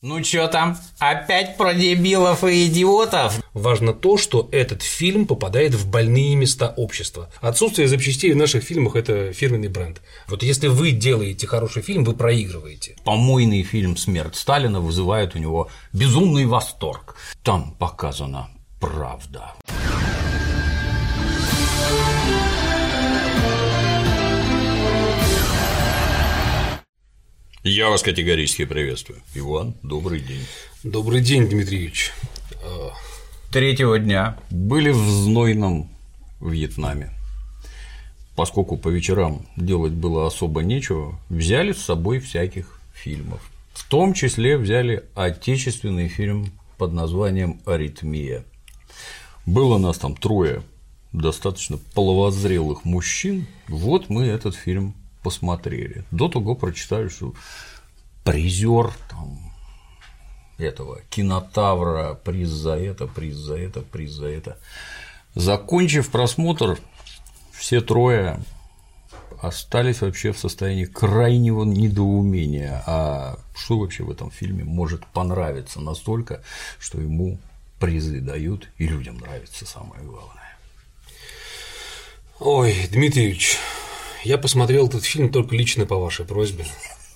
Ну чё там, опять про дебилов и идиотов? Важно то, что этот фильм попадает в больные места общества. Отсутствие запчастей в наших фильмах – это фирменный бренд. Вот если вы делаете хороший фильм, вы проигрываете. Помойный фильм «Смерть Сталина» вызывает у него безумный восторг. Там показана правда. Я вас категорически приветствую. Иван, добрый день. Добрый день, Дмитрий Ильич. Третьего дня были в знойном Вьетнаме. Поскольку по вечерам делать было особо нечего, взяли с собой всяких фильмов. В том числе взяли отечественный фильм под названием «Аритмия». Было нас там трое достаточно половозрелых мужчин, вот мы этот фильм посмотрели. До того прочитали, что призер там, этого кинотавра, приз за это, приз за это, приз за это. Закончив просмотр, все трое остались вообще в состоянии крайнего недоумения, а что вообще в этом фильме может понравиться настолько, что ему призы дают и людям нравится самое главное. Ой, Дмитрий Ильич, я посмотрел этот фильм только лично по вашей просьбе.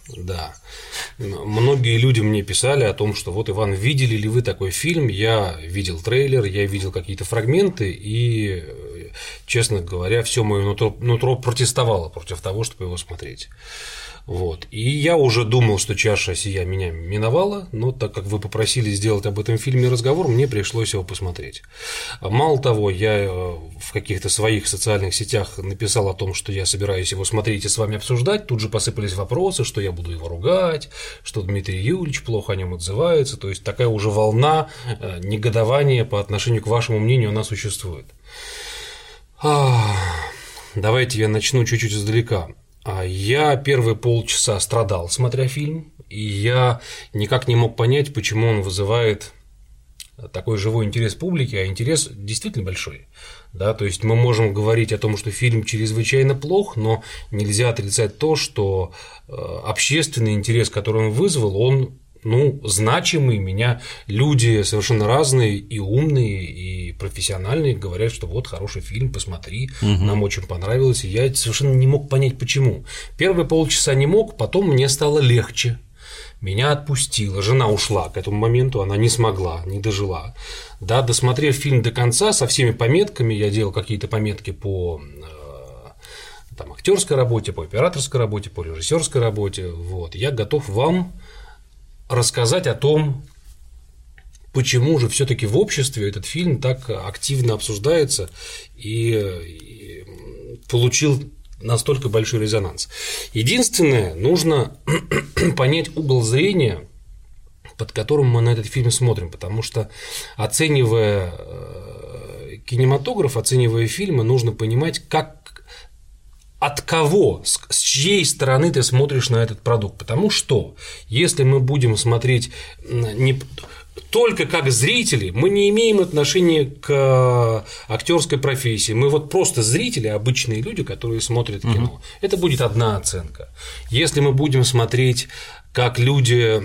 Да. Многие люди мне писали о том, что вот, Иван, видели ли вы такой фильм? Я видел трейлер, я видел какие-то фрагменты, и, честно говоря, все мое нутро, нутро протестовало против того, чтобы его смотреть. Вот. И я уже думал, что чаша сия меня миновала, но так как вы попросили сделать об этом фильме разговор, мне пришлось его посмотреть. Мало того, я э, в каких-то своих социальных сетях написал о том, что я собираюсь его смотреть и с вами обсуждать, тут же посыпались вопросы, что я буду его ругать, что Дмитрий Юрьевич плохо о нем отзывается, то есть такая уже волна э, негодования по отношению к вашему мнению она существует. Давайте я начну чуть-чуть издалека. А я первые полчаса страдал, смотря фильм, и я никак не мог понять, почему он вызывает такой живой интерес публики, а интерес действительно большой. Да, то есть мы можем говорить о том, что фильм чрезвычайно плох, но нельзя отрицать то, что э, общественный интерес, который он вызвал, он ну, значимые меня люди совершенно разные и умные, и профессиональные говорят, что вот хороший фильм, посмотри, угу. нам очень понравилось, и я совершенно не мог понять, почему. Первые полчаса не мог, потом мне стало легче, меня отпустила, жена ушла к этому моменту, она не смогла, не дожила. Да, досмотрев фильм до конца со всеми пометками, я делал какие-то пометки по э, там, актерской работе, по операторской работе, по режиссерской работе, вот, я готов вам рассказать о том, почему же все-таки в обществе этот фильм так активно обсуждается и получил настолько большой резонанс. Единственное, нужно понять угол зрения, под которым мы на этот фильм смотрим, потому что оценивая э, кинематограф, оценивая фильмы, нужно понимать, как от кого, с, чьей стороны ты смотришь на этот продукт. Потому что если мы будем смотреть не только как зрители, мы не имеем отношения к э, актерской профессии. Мы вот просто зрители, обычные люди, которые смотрят кино. Угу. Это будет одна оценка. Если мы будем смотреть как люди,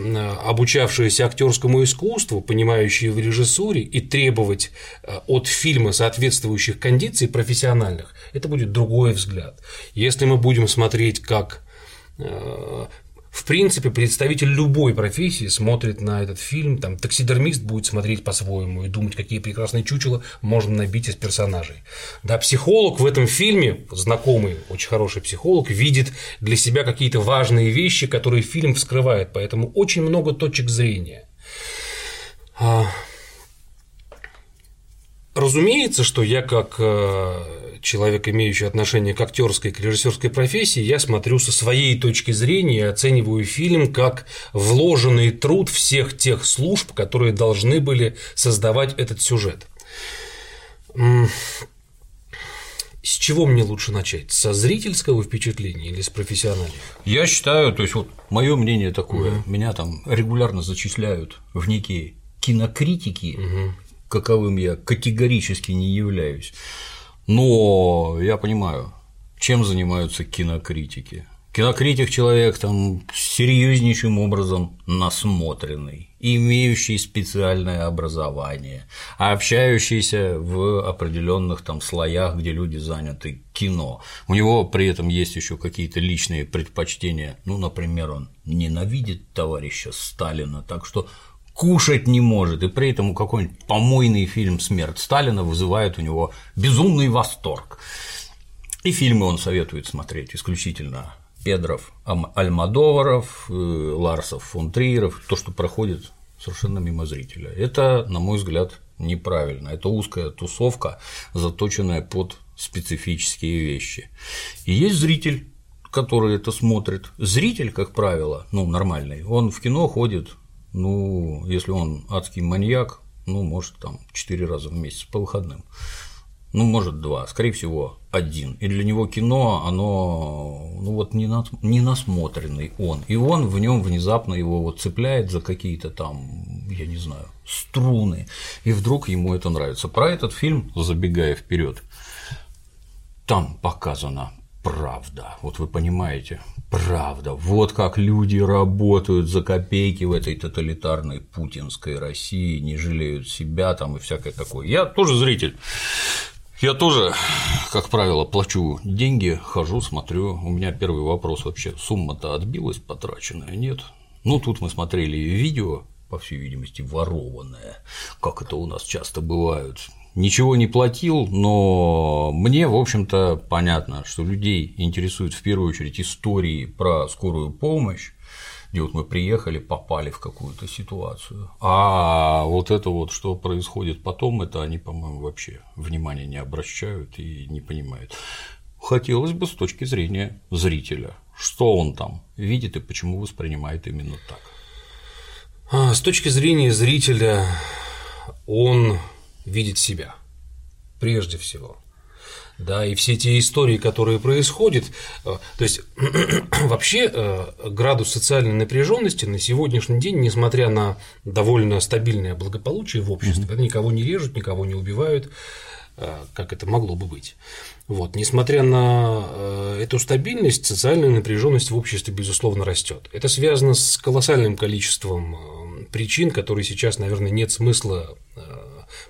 обучавшиеся актерскому искусству, понимающие в режиссуре, и требовать э, от фильма соответствующих кондиций профессиональных, это будет другой взгляд. Если мы будем смотреть как э, в принципе, представитель любой профессии смотрит на этот фильм, там, таксидермист будет смотреть по-своему и думать, какие прекрасные чучела можно набить из персонажей. Да, психолог в этом фильме, знакомый, очень хороший психолог, видит для себя какие-то важные вещи, которые фильм вскрывает, поэтому очень много точек зрения. А, разумеется, что я как э, человек, имеющий отношение к актерской, к режиссерской профессии, я смотрю со своей точки зрения и оцениваю фильм как вложенный труд всех тех служб, которые должны были создавать этот сюжет. С чего мне лучше начать? Со зрительского впечатления или с профессионального? Я считаю, то есть вот мое мнение такое, угу. меня там регулярно зачисляют в некие кинокритики, угу. каковым я категорически не являюсь. Но я понимаю, чем занимаются кинокритики. кинокритик человек там серьезнейшим образом насмотренный, имеющий специальное образование, общающийся в определенных там слоях, где люди заняты кино. У него при этом есть еще какие-то личные предпочтения. Ну, например, он ненавидит товарища Сталина, так что кушать не может, и при этом какой-нибудь помойный фильм «Смерть Сталина» вызывает у него безумный восторг. И фильмы он советует смотреть исключительно Педров, Альмадоваров, э, Ларсов, фон Триеров, то, что проходит совершенно мимо зрителя. Это, на мой взгляд, неправильно. Это узкая тусовка, заточенная под специфические вещи. И есть зритель, который это смотрит. Зритель, как правило, ну, нормальный, он в кино ходит ну, если он адский маньяк, ну, может, там, четыре раза в месяц по выходным. Ну, может, два, скорее всего, один. И для него кино, оно, ну вот не, на, не насмотренный он. И он в нем внезапно его вот цепляет за какие-то там, я не знаю, струны. И вдруг ему это нравится. Про этот фильм, забегая вперед, там показано правда. Вот вы понимаете, правда. Вот как люди работают за копейки в этой тоталитарной путинской России, не жалеют себя там и всякое такое. Я тоже зритель. Я тоже, как правило, плачу деньги, хожу, смотрю. У меня первый вопрос вообще, сумма-то отбилась потраченная, нет? Ну, тут мы смотрели видео, по всей видимости, ворованное, как это у нас часто бывает ничего не платил, но мне, в общем-то, понятно, что людей интересует в первую очередь истории про скорую помощь, где вот мы приехали, попали в какую-то ситуацию. А вот это вот, что происходит потом, это они, по-моему, вообще внимания не обращают и не понимают. Хотелось бы с точки зрения зрителя, что он там видит и почему воспринимает именно так. А, с точки зрения зрителя, он видит себя, прежде всего. Да, и все те истории, которые происходят, э, то есть вообще э, градус социальной напряженности на сегодняшний день, несмотря на довольно стабильное благополучие в обществе, mm-hmm. никого не режут, никого не убивают, э, как это могло бы быть. Вот, несмотря на эту стабильность, социальная напряженность в обществе, безусловно, растет. Это связано с колоссальным количеством причин, которые сейчас, наверное, нет смысла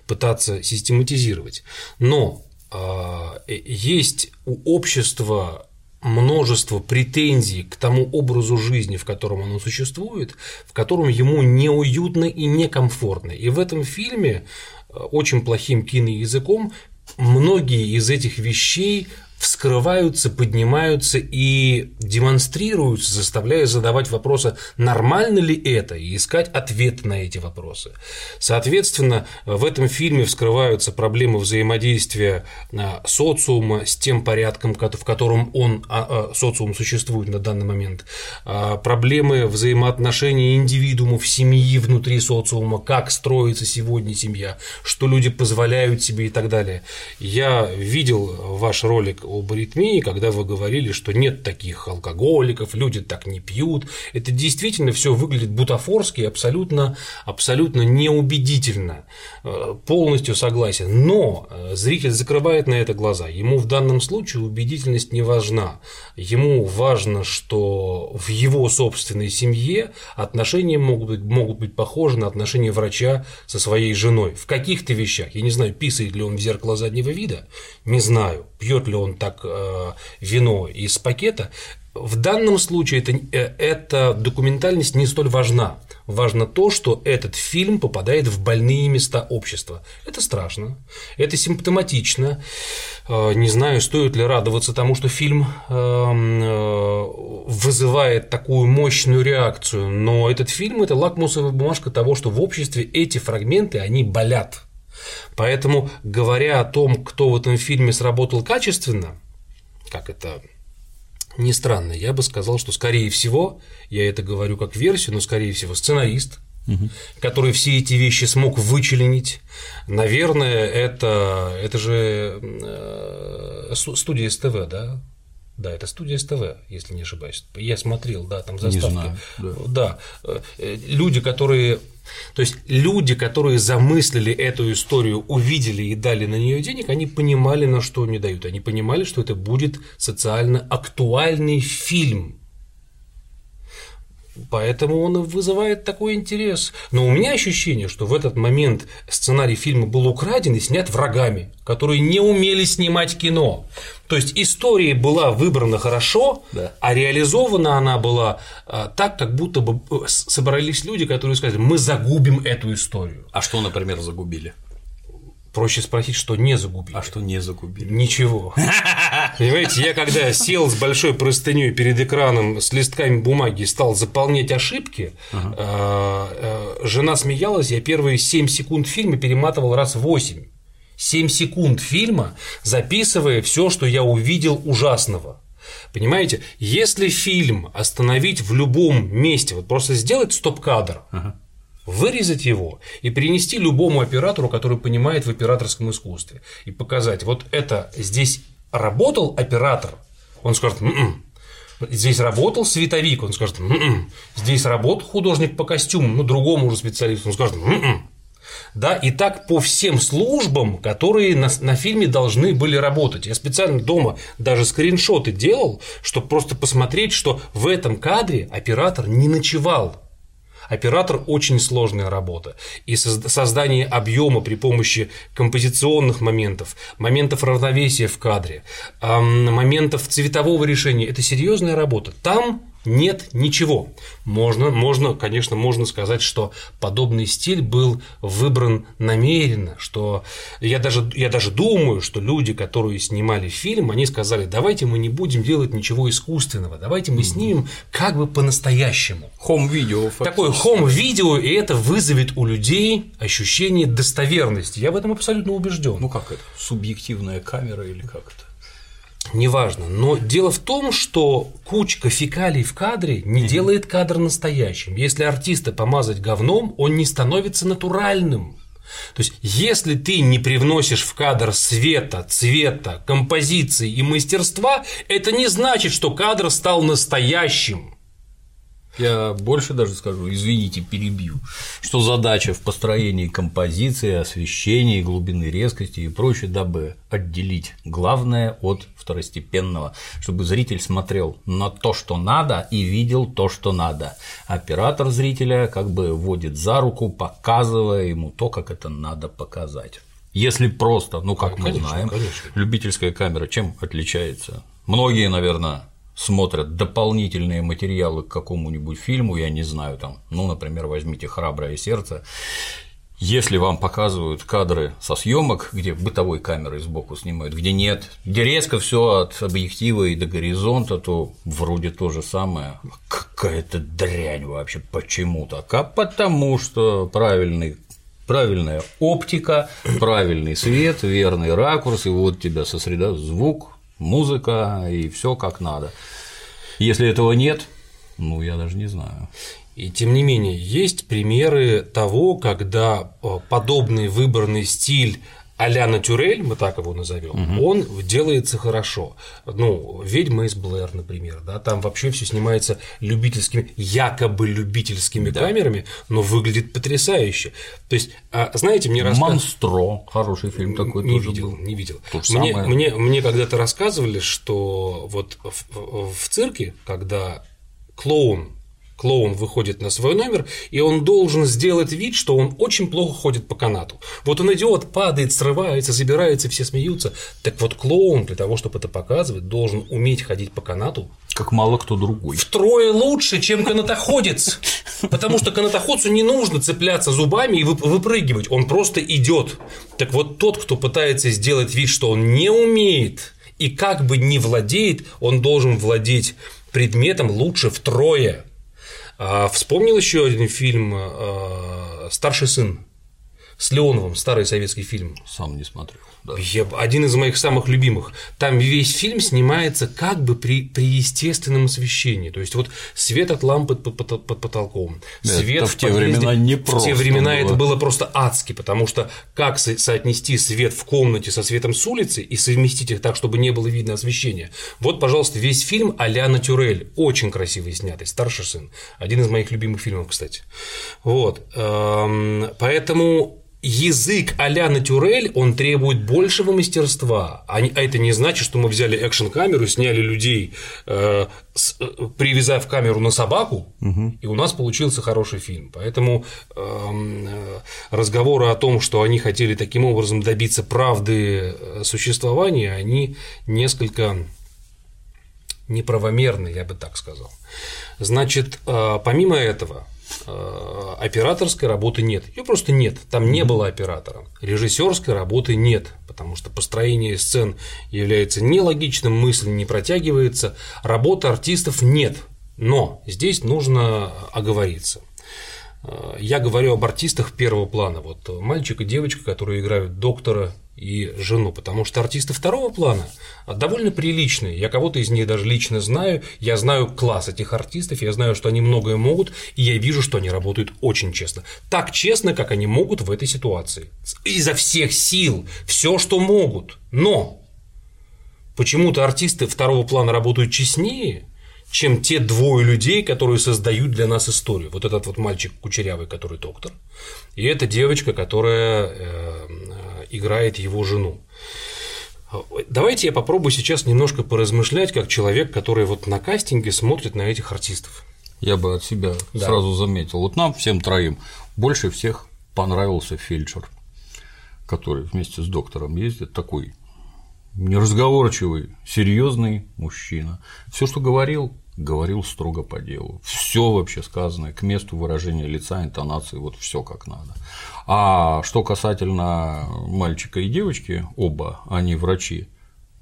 пытаться систематизировать. Но а, э, есть у общества множество претензий к тому образу жизни, в котором оно существует, в котором ему неуютно и некомфортно. И в этом фильме э, очень плохим киноязыком многие из этих вещей вскрываются, поднимаются и демонстрируются, заставляя задавать вопросы, нормально ли это, и искать ответ на эти вопросы. Соответственно, в этом фильме вскрываются проблемы взаимодействия а, социума с тем порядком, в котором он, а, а, социум существует на данный момент, проблемы взаимоотношений индивидуумов, семьи внутри социума, как строится сегодня семья, что люди позволяют себе и так далее. Я видел ваш ролик об аритмии, когда вы говорили, что нет таких алкоголиков, люди так не пьют. Это действительно все выглядит бутафорски, абсолютно, абсолютно неубедительно. Э, полностью согласен. Но э, зритель закрывает на это глаза. Ему в данном случае убедительность не важна. Ему важно, что в его собственной семье отношения могут быть, могут быть похожи на отношения врача со своей женой. В каких-то вещах. Я не знаю, писает ли он в зеркало заднего вида, не знаю, пьет ли он так э, вино из пакета, в данном случае это, э, эта документальность не столь важна. Важно то, что этот фильм попадает в больные места общества. Это страшно, это симптоматично. Э, не знаю, стоит ли радоваться тому, что фильм эм, вызывает такую мощную реакцию, но этот фильм – это лакмусовая бумажка того, что в обществе эти фрагменты, они болят. Поэтому, говоря о том, кто в этом фильме сработал качественно, как это не странно, я бы сказал, что скорее всего, я это говорю как версию, но скорее всего сценарист, угу. который все эти вещи смог вычленить. Наверное, это, это же э, студия СТВ, да? Да, это студия СТВ, если не ошибаюсь. Я смотрел, да, там заставки. Не знаю, да. да. Э, люди, которые то есть люди, которые замыслили эту историю, увидели и дали на нее денег, они понимали, на что они дают. Они понимали, что это будет социально актуальный фильм. Поэтому он вызывает такой интерес. Но у меня ощущение, что в этот момент сценарий фильма был украден и снят врагами, которые не умели снимать кино. То есть история была выбрана хорошо, да. а реализована она была а, так, как будто бы э, собрались люди, которые сказали, мы загубим эту историю. А что, например, загубили? Проще спросить, что не загубили. А что не загубили? Ничего. Понимаете, я когда сел с большой простыней перед экраном с листками бумаги и стал заполнять ошибки, ага. э, э, жена смеялась, я первые 7 секунд фильма перематывал раз 8. 7 секунд фильма, записывая все, что я увидел ужасного. Понимаете, если фильм остановить в любом месте, вот просто сделать стоп-кадр, ага вырезать его и принести любому оператору, который понимает в операторском искусстве, и показать, вот это здесь работал оператор, он скажет, М-м". здесь работал световик, он скажет, М-м". здесь работал художник по костюму, ну, другому уже специалисту, он скажет, М-м". да, и так по всем службам, которые на, на фильме должны были работать. Я специально дома даже скриншоты делал, чтобы просто посмотреть, что в этом кадре оператор не ночевал. Оператор очень сложная работа. И создание объема при помощи композиционных моментов, моментов равновесия в кадре, моментов цветового решения – это серьезная работа. Там нет ничего. Можно, можно, конечно, можно сказать, что подобный стиль был выбран намеренно, что я даже, я даже думаю, что люди, которые снимали фильм, они сказали, давайте мы не будем делать ничего искусственного, давайте мы снимем как бы по-настоящему. Хом-видео. Такое хом-видео, и это вызовет у людей ощущение достоверности. Я в этом абсолютно убежден. Ну как это? Субъективная камера или как это? Неважно. Но дело в том, что кучка фекалий в кадре не mm-hmm. делает кадр настоящим. Если артиста помазать говном, он не становится натуральным. То есть, если ты не привносишь в кадр света, цвета, композиции и мастерства, это не значит, что кадр стал настоящим. Я больше даже скажу, извините, перебью, что задача в построении композиции, освещении, глубины резкости и прочее, дабы отделить главное от второстепенного, чтобы зритель смотрел на то, что надо, и видел то, что надо. Оператор зрителя как бы водит за руку, показывая ему то, как это надо показать. Если просто, ну как конечно, мы знаем, конечно. любительская камера чем отличается? Многие, наверное, смотрят дополнительные материалы к какому-нибудь фильму, я не знаю, там, ну, например, возьмите «Храброе сердце», если вам показывают кадры со съемок, где бытовой камерой сбоку снимают, где нет, где резко все от объектива и до горизонта, то вроде то же самое. Какая-то дрянь вообще почему-то. А потому что правильный правильная оптика, правильный свет, верный ракурс, и вот тебя сосредо звук, музыка и все как надо. Если этого нет, ну, я даже не знаю. И тем не менее, есть примеры того, когда э, подобный выбранный стиль а-ля Натюрель, мы так его назовем, угу. он делается хорошо. Ну, «Ведьма из Блэр», например, да, там вообще все снимается любительскими, якобы любительскими да. камерами, но выглядит потрясающе. То есть, а, знаете, мне рассказывали… «Монстро», хороший фильм такой не тоже видел, был. Не видел, мне, мне, мне когда-то рассказывали, что вот в, в цирке, когда клоун Клоун выходит на свой номер, и он должен сделать вид, что он очень плохо ходит по канату. Вот он идет, падает, срывается, забирается, все смеются. Так вот, клоун для того, чтобы это показывать, должен уметь ходить по канату. Как мало кто другой. Втрое лучше, чем канатоходец. Потому что канатоходцу не нужно цепляться зубами и выпрыгивать, он просто идет. Так вот, тот, кто пытается сделать вид, что он не умеет и как бы не владеет, он должен владеть предметом лучше втрое. А вспомнил еще один фильм а, «Старший сын». с Леоновым, старый советский фильм. Сам не смотрел. Да. Я, один из моих самых любимых. Там весь фильм снимается как бы при, при естественном освещении. То есть вот свет от лампы под, под, под потолком, свет это в, в те времена не просто. В те времена было. это было просто адски, потому что как со- соотнести свет в комнате со светом с улицы и совместить их так, чтобы не было видно освещения. Вот, пожалуйста, весь фильм а-ля Натюрель. Очень красивый снятый. Старший сын. Один из моих любимых фильмов, кстати. Вот. Эм, Поэтому язык а-ля натюрель, он требует большего мастерства. А а это не значит, что мы взяли экшн-камеру, сняли людей, э, с- э, привязав камеру на собаку, и у нас получился хороший фильм. Поэтому эм, э, разговоры о том, что они хотели таким образом добиться правды существования, они несколько неправомерны, я бы так сказал. Значит, помимо этого, операторской работы нет. Ее просто нет. Там не было оператора. Режиссерской работы нет, потому что построение сцен является нелогичным, мысль не протягивается, работы артистов нет. Но здесь нужно оговориться. Э, Я говорю об артистах первого плана. Вот мальчик и девочка, которые играют доктора и жену, потому что артисты второго плана довольно приличные. Я кого-то из них даже лично знаю, я знаю класс этих артистов, я знаю, что они многое могут, и я вижу, что они работают очень честно. Так честно, как они могут в этой ситуации. Изо всех сил, все, что могут. Но почему-то артисты второго плана работают честнее, чем те двое людей, которые создают для нас историю. Вот этот вот мальчик кучерявый, который доктор, и эта девочка, которая э, играет его жену. Давайте я попробую сейчас немножко поразмышлять, как человек, который вот на кастинге смотрит на этих артистов. Я бы от себя Да. сразу заметил. Вот нам всем троим больше всех понравился фельдшер, который вместе с доктором ездит, такой неразговорчивый, серьезный мужчина. Все, что говорил, говорил строго по делу. Все вообще сказанное к месту выражения лица, интонации, вот все как надо. А что касательно мальчика и девочки, оба они врачи,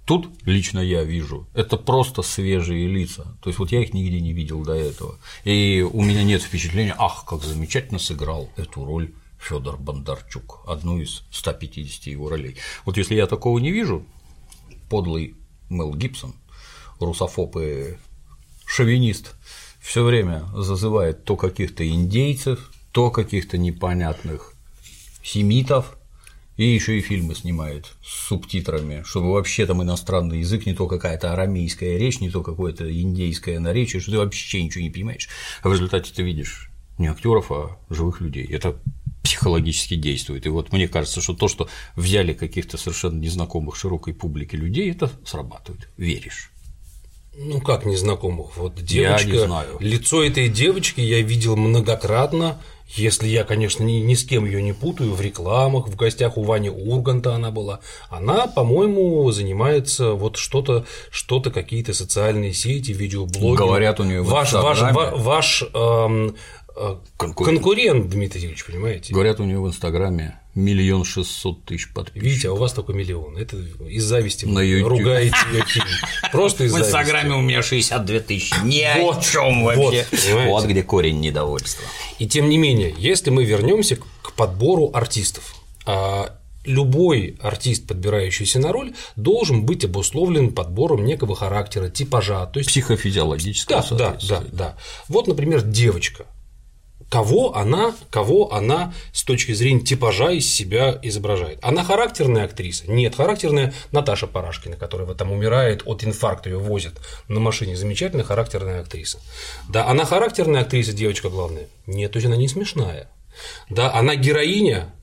Тут лично я вижу, это просто свежие лица. То есть вот я их нигде не видел до этого. И у меня нет впечатления, ах, как замечательно сыграл эту роль Федор Бондарчук, одну из 150 его ролей. Вот если я такого не вижу, подлый Мел Гибсон, русофоб и шовинист, все время зазывает то каких-то индейцев, то каких-то непонятных семитов, и еще и фильмы снимает с субтитрами, чтобы вообще там иностранный язык, не то какая-то арамейская речь, не то какое-то индейское наречие, что ты вообще ничего не понимаешь. А в результате ты видишь не актеров, а живых людей. Это психологически действует. И вот мне кажется, что то, что взяли каких-то совершенно незнакомых широкой публике людей, это срабатывает. Веришь. Ну как незнакомых? Вот Я девочка, не знаю. лицо этой девочки я видел многократно, если я, конечно, ни, ни с кем ее не путаю, в рекламах, в гостях у Вани Урганта она была. Она, по-моему, занимается вот что-то, что-то какие-то социальные сети, видеоблоги. Говорят, у неё в ваш, ваш, ваш эм, э, Конкурент. конкурент, Дмитрий Ильич, понимаете? Говорят, у нее в Инстаграме миллион шестьсот тысяч подписчиков. Видите, а у вас только миллион. Это из зависти На вы YouTube. ругаете. Просто из В зависти. Инстаграме у меня 62 тысячи. Ни Вот, о чем вообще. Вот где корень недовольства. И тем не менее, если мы вернемся к- подбору артистов, а, любой артист, подбирающийся на роль, должен быть обусловлен подбором некого характера, типажа. То есть Психофизиологическое да, да, да, да. Вот, например, девочка. Кого она, кого она с точки зрения типажа из себя изображает? Она характерная актриса? Нет, характерная Наташа Парашкина, которая там умирает от инфаркта, ее возят на машине. Замечательная характерная актриса. Да, она характерная актриса, девочка главная? Нет, то есть она не смешная. Да, она героиня,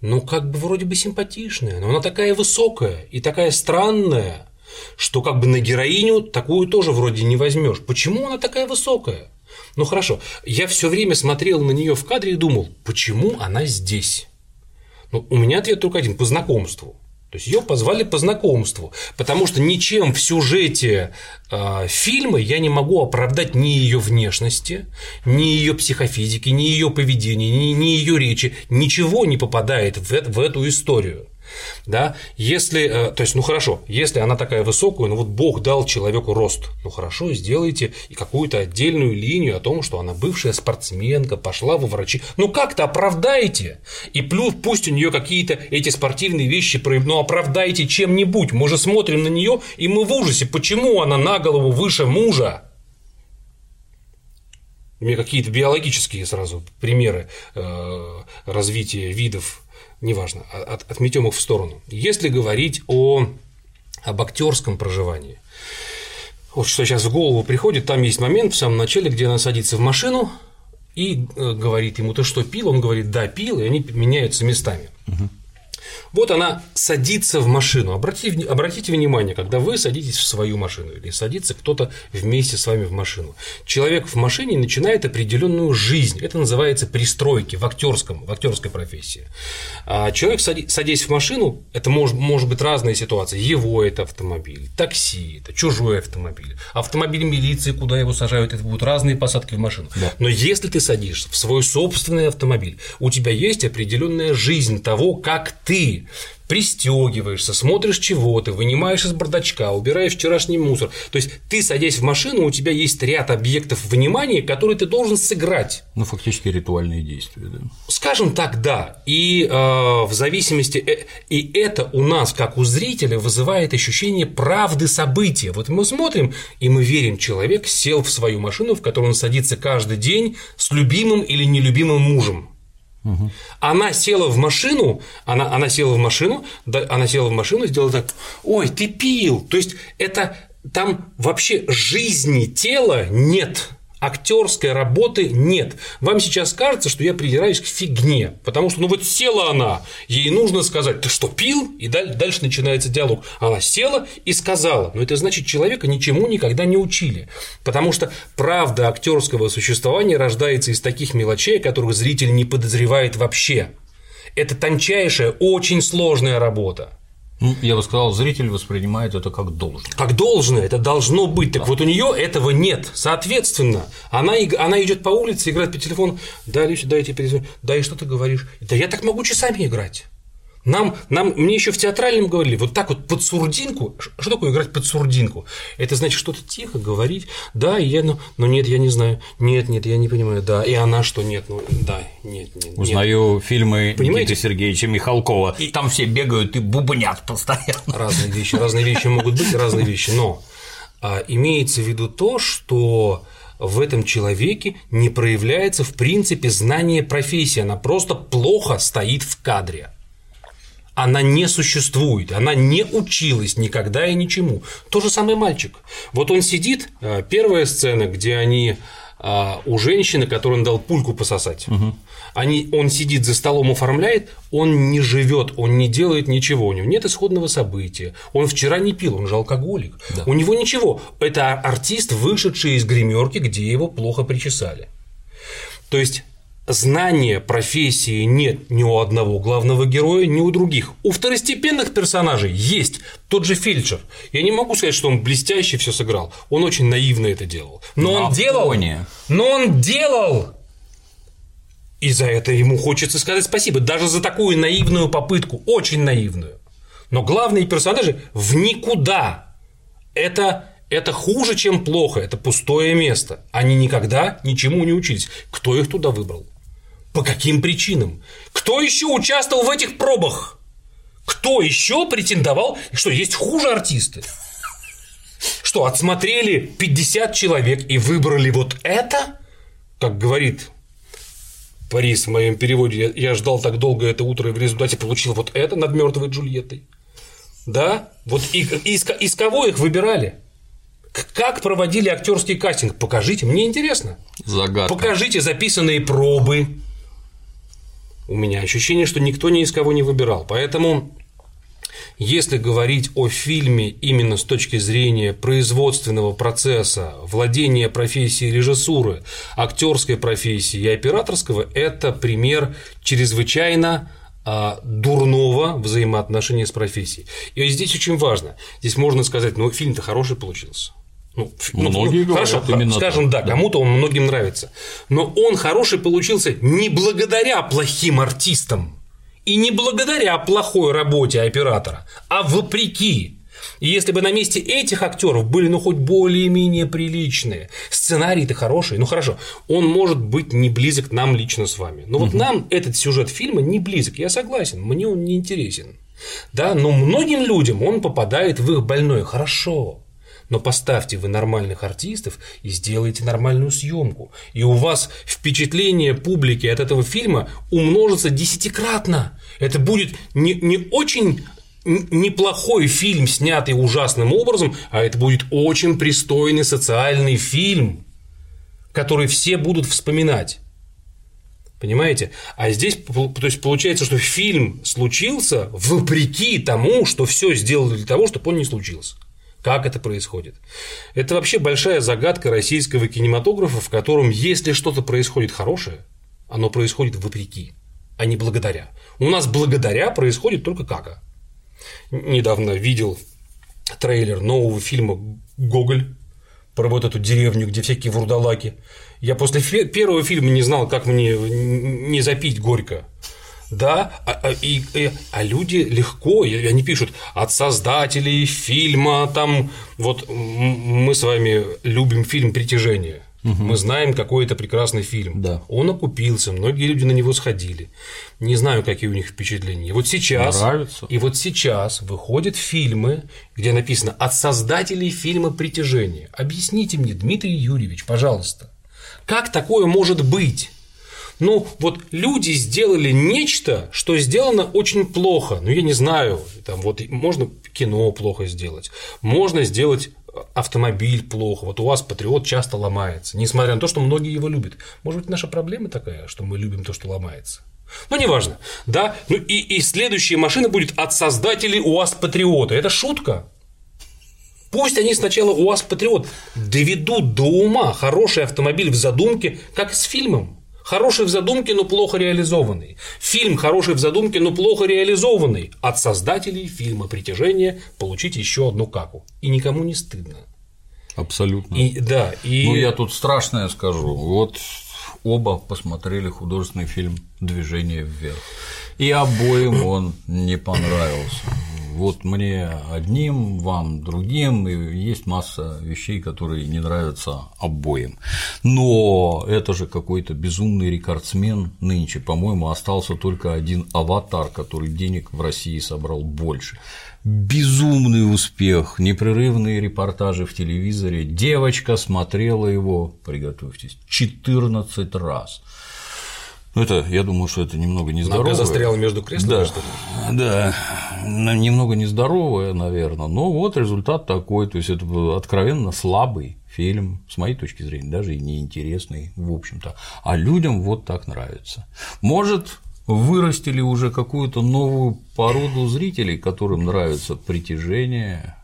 ну, как бы вроде бы симпатичная, но она такая высокая и такая странная, что как бы на героиню такую тоже вроде не возьмешь. Почему она такая высокая? Ну хорошо, я все время смотрел на нее в кадре и думал, почему она здесь? Ну, у меня ответ только один по знакомству. То есть ее позвали по знакомству, потому что ничем в сюжете э, фильма я не могу оправдать ни ее внешности, ни ее психофизики, ни ее поведения, ни, ни ее речи. Ничего не попадает в, э- в эту историю. Да? Если, э, то есть, ну хорошо, если она такая высокая, ну вот Бог дал человеку рост, ну хорошо, сделайте и какую-то отдельную линию о том, что она бывшая спортсменка, пошла во врачи. Ну как-то оправдайте. И плюс пусть у нее какие-то эти спортивные вещи, ну оправдайте чем-нибудь. Мы же смотрим на нее и мы в ужасе, почему она на голову выше мужа. У меня какие-то биологические сразу примеры э, развития видов, неважно, а, от, отметем их в сторону. Если говорить о, об актерском проживании, вот что сейчас в голову приходит, там есть момент в самом начале, где она садится в машину и э, говорит ему, ты что, пил? Он говорит, да, пил, и они меняются местами. Угу. Вот она садится в машину. Обратите, обратите внимание, когда вы садитесь в свою машину или садится кто-то вместе с вами в машину. Человек в машине начинает определенную жизнь. Это называется пристройки в актерском, в актерской профессии. А человек, садясь в машину, это может, может быть разные ситуации. Его это автомобиль, такси, это чужой автомобиль, автомобиль милиции, куда его сажают, это будут разные посадки в машину. Да. Но если ты садишься в свой собственный автомобиль, у тебя есть определенная жизнь того, как ты пристегиваешься, смотришь чего ты, вынимаешь из бардачка, убираешь вчерашний мусор. То есть ты, садясь в машину, у тебя есть ряд объектов внимания, которые ты должен сыграть. Ну, фактически ритуальные действия, да. Скажем так, да. И э, в зависимости. Э, и это у нас, как у зрителя, вызывает ощущение правды события. Вот мы смотрим, и мы верим, человек сел в свою машину, в которую он садится каждый день с любимым или нелюбимым мужем. Угу. Она села в машину, она, она села в машину, да, она села в машину, сделала так, ой, ты пил. То есть это там вообще жизни тела нет актерской работы нет. Вам сейчас кажется, что я придираюсь к фигне, потому что, ну вот села она, ей нужно сказать, ты что, пил? И дальше начинается диалог. Она села и сказала, но это значит, человека ничему никогда не учили, потому что правда актерского существования рождается из таких мелочей, которых зритель не подозревает вообще. Это тончайшая, очень сложная работа. Ну, я бы сказал, зритель воспринимает это как должное. Как должное, это должно быть. Так да. вот у нее этого нет. Соответственно, она, она идет по улице, играет по телефону. Да, Люся, да, я тебе перезвоню. Да, и что ты говоришь? Да я так могу часами играть. Нам, нам, мне еще в театральном говорили, вот так вот под сурдинку, что такое играть под сурдинку? Это значит что-то тихо говорить, да, и я, ну, ну нет, я не знаю, нет, нет, я не понимаю, да, и она что, нет, ну да, нет, нет. Узнаю нет. фильмы Понимаете? Никиты Сергеевича Михалкова, и... там все бегают и бубнят постоянно. Разные вещи, разные вещи могут быть, разные вещи, но а, имеется в виду то, что в этом человеке не проявляется в принципе знание профессии, она просто плохо стоит в кадре она не существует, она не училась никогда и ничему. То же самое мальчик. Вот он сидит, э, первая сцена, где они э, у женщины, которой он дал пульку пососать. Угу. Они, он сидит за столом, оформляет, он не живет, он не делает ничего, у него нет исходного события. Он вчера не пил, он же алкоголик. Да. У него ничего. Это артист, вышедший из гримерки, где его плохо причесали. То есть знания профессии нет ни у одного главного героя, ни у других. У второстепенных персонажей есть тот же фельдшер. Я не могу сказать, что он блестяще все сыграл. Он очень наивно это делал. Но На он делал. Фоне. Но он делал. И за это ему хочется сказать спасибо. Даже за такую наивную попытку. Очень наивную. Но главные персонажи в никуда. Это это хуже, чем плохо, это пустое место. Они никогда ничему не учились. Кто их туда выбрал? По каким причинам? Кто еще участвовал в этих пробах? Кто еще претендовал? Что, есть хуже артисты? Что, отсмотрели 50 человек и выбрали вот это? Как говорит Парис в моем переводе, я, я ждал так долго это утро и в результате получил вот это над мертвой Джульеттой. Да? Вот их, из, из кого их выбирали? Как проводили актерский кастинг? Покажите, мне интересно. Загадка. Покажите записанные пробы, у меня ощущение, что никто ни из кого не выбирал. Поэтому если говорить о фильме именно с точки зрения производственного процесса, владения профессией режиссуры, актерской профессии и операторского, это пример чрезвычайно а, дурного взаимоотношения с профессией. И здесь очень важно. Здесь можно сказать, ну, фильм-то хороший получился. Ну, ну, Многие ну, говорят хорошо, именно скажем, так. да, кому-то он многим нравится. Но он хороший получился не благодаря плохим артистам И не благодаря плохой работе оператора, а вопреки. И если бы на месте этих актеров были, ну, хоть более-менее приличные, сценарий-то хороший, ну, хорошо, он может быть не близок нам лично с вами. Но вот угу. нам этот сюжет фильма не близок, я согласен, мне он не интересен. Да, но многим людям он попадает в их больное. Хорошо, но поставьте вы нормальных артистов и сделайте нормальную съемку. И у вас впечатление публики от этого фильма умножится десятикратно. Это будет не, не очень неплохой фильм, снятый ужасным образом, а это будет очень пристойный социальный фильм, который все будут вспоминать. Понимаете? А здесь то есть, получается, что фильм случился вопреки тому, что все сделали для того, чтобы он не случился. Как это происходит? Это вообще большая загадка российского кинематографа, в котором, если что-то происходит хорошее, оно происходит вопреки, а не благодаря. У нас благодаря происходит только как? Недавно видел трейлер нового фильма «Гоголь», про вот эту деревню, где всякие вурдалаки. Я после первого фильма не знал, как мне не запить горько да, а, а, и, и, а люди легко, и они пишут от создателей фильма, там, вот мы с вами любим фильм «Притяжение», Угу. Мы знаем, какой это прекрасный фильм. Да. Он окупился, многие люди на него сходили. Не знаю, какие у них впечатления. И вот сейчас, Нравится. и вот сейчас выходят фильмы, где написано от создателей фильма «Притяжение». Объясните мне, Дмитрий Юрьевич, пожалуйста, как такое может быть? Ну, вот люди сделали нечто, что сделано очень плохо. Ну, я не знаю, там вот можно кино плохо сделать, можно сделать автомобиль плохо. Вот у вас патриот часто ломается, несмотря на то, что многие его любят. Может быть, наша проблема такая, что мы любим то, что ломается. Ну, неважно. Да? Ну и, и следующая машина будет от создателей УАЗ Патриота. Это шутка. Пусть они сначала УАЗ Патриот доведут до ума хороший автомобиль в задумке, как с фильмом. Хороший в задумке, но плохо реализованный. Фильм хороший в задумке, но плохо реализованный. От создателей фильма «Притяжение» получить еще одну каку. И никому не стыдно. Абсолютно. И, да, и... Ну, я тут страшное скажу. Вот оба посмотрели художественный фильм «Движение вверх». И обоим он не понравился вот мне одним, вам другим, и есть масса вещей, которые не нравятся обоим. Но это же какой-то безумный рекордсмен нынче, по-моему, остался только один аватар, который денег в России собрал больше. Безумный успех, непрерывные репортажи в телевизоре. Девочка смотрела его, приготовьтесь, 14 раз. Ну, это, я думаю, что это немного нездоровое. Нога застряла между креслами, да, что ли? Да, немного нездоровое, наверное, но вот результат такой, то есть это откровенно слабый фильм, с моей точки зрения, даже и неинтересный, в общем-то, а людям вот так нравится. Может, вырастили уже какую-то новую породу зрителей, которым нравится притяжение,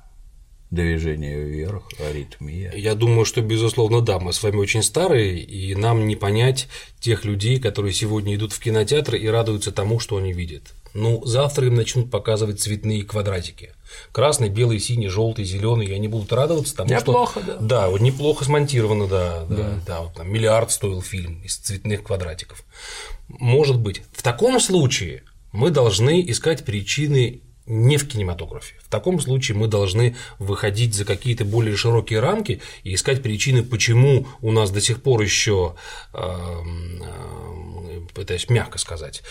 движение вверх, аритмия. Я думаю, что, безусловно, да, мы с вами очень старые, и нам не понять тех людей, которые сегодня идут в кинотеатр и радуются тому, что они видят. Ну, завтра им начнут показывать цветные квадратики. Красный, белый, синий, желтый, зеленый, и они будут радоваться тому, неплохо, что. Да. да, вот неплохо смонтировано, да, да, да. да вот, там, миллиард стоил фильм из цветных квадратиков. Может быть. В таком случае мы должны искать причины не в кинематографе. В таком случае мы должны выходить за какие-то более широкие рамки и искать причины, почему у нас до сих пор еще, эм, э, пытаюсь мягко сказать,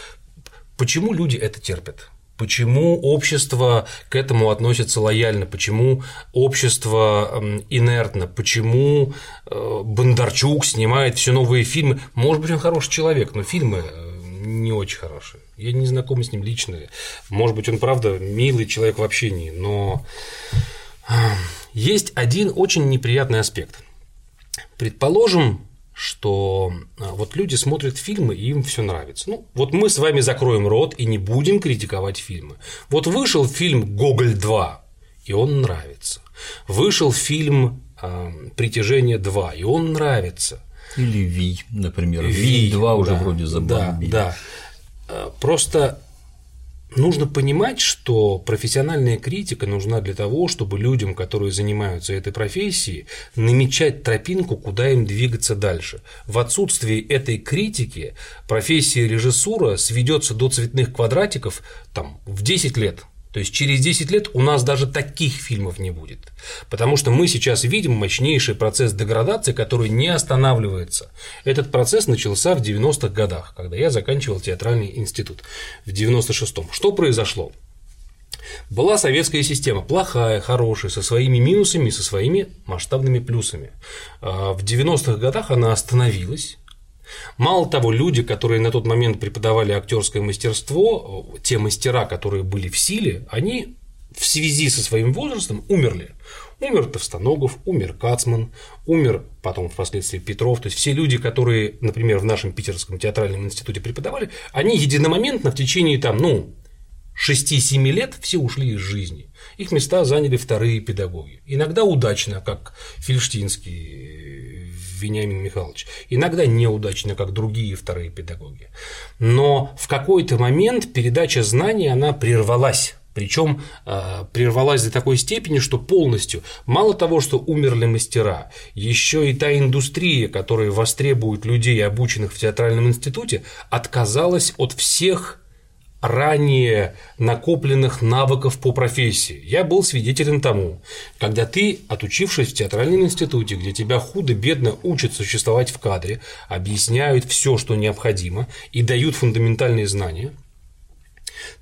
почему люди это терпят. Почему общество к этому относится лояльно, почему общество инертно, почему э, Бондарчук снимает все новые фильмы. Может быть, он хороший человек, но фильмы э, не очень хороший. Я не знаком с ним лично. Может быть, он правда милый человек в общении, но есть один очень неприятный аспект. Предположим, что а, вот люди смотрят фильмы, и им все нравится. Ну, вот мы с вами закроем рот и не будем критиковать фильмы. Вот вышел фильм Гоголь 2, и он нравится. Вышел фильм Притяжение 2, и он нравится. Или Ви, например. Ви 2 уже да, вроде забомбили. Да, да. Просто нужно понимать, что профессиональная критика нужна для того, чтобы людям, которые занимаются этой профессией, намечать тропинку, куда им двигаться дальше. В отсутствии этой критики профессия режиссура сведется до цветных квадратиков там, в 10 лет. То есть через 10 лет у нас даже таких фильмов не будет. Потому что мы сейчас видим мощнейший процесс деградации, который не останавливается. Этот процесс начался в 90-х годах, когда я заканчивал театральный институт в 96-м. Что произошло? Была советская система, плохая, хорошая, со своими минусами, со своими масштабными плюсами. А в 90-х годах она остановилась, Мало того, люди, которые на тот момент преподавали актерское мастерство, те мастера, которые были в силе, они в связи со своим возрастом умерли. Умер Товстоногов, умер Кацман, умер потом впоследствии Петров. То есть все люди, которые, например, в нашем Питерском театральном институте преподавали, они единомоментно в течение там, ну, 6-7 лет все ушли из жизни. Их места заняли вторые педагоги. Иногда удачно, как Фельштинский Вениамин Михайлович. Иногда неудачно, как другие вторые педагоги. Но в какой-то момент передача знаний, она прервалась. Причем э, прервалась до такой степени, что полностью мало того, что умерли мастера, еще и та индустрия, которая востребует людей, обученных в театральном институте, отказалась от всех ранее накопленных навыков по профессии. Я был свидетелем тому, когда ты, отучившись в театральном институте, где тебя худо-бедно учат существовать в кадре, объясняют все, что необходимо, и дают фундаментальные знания,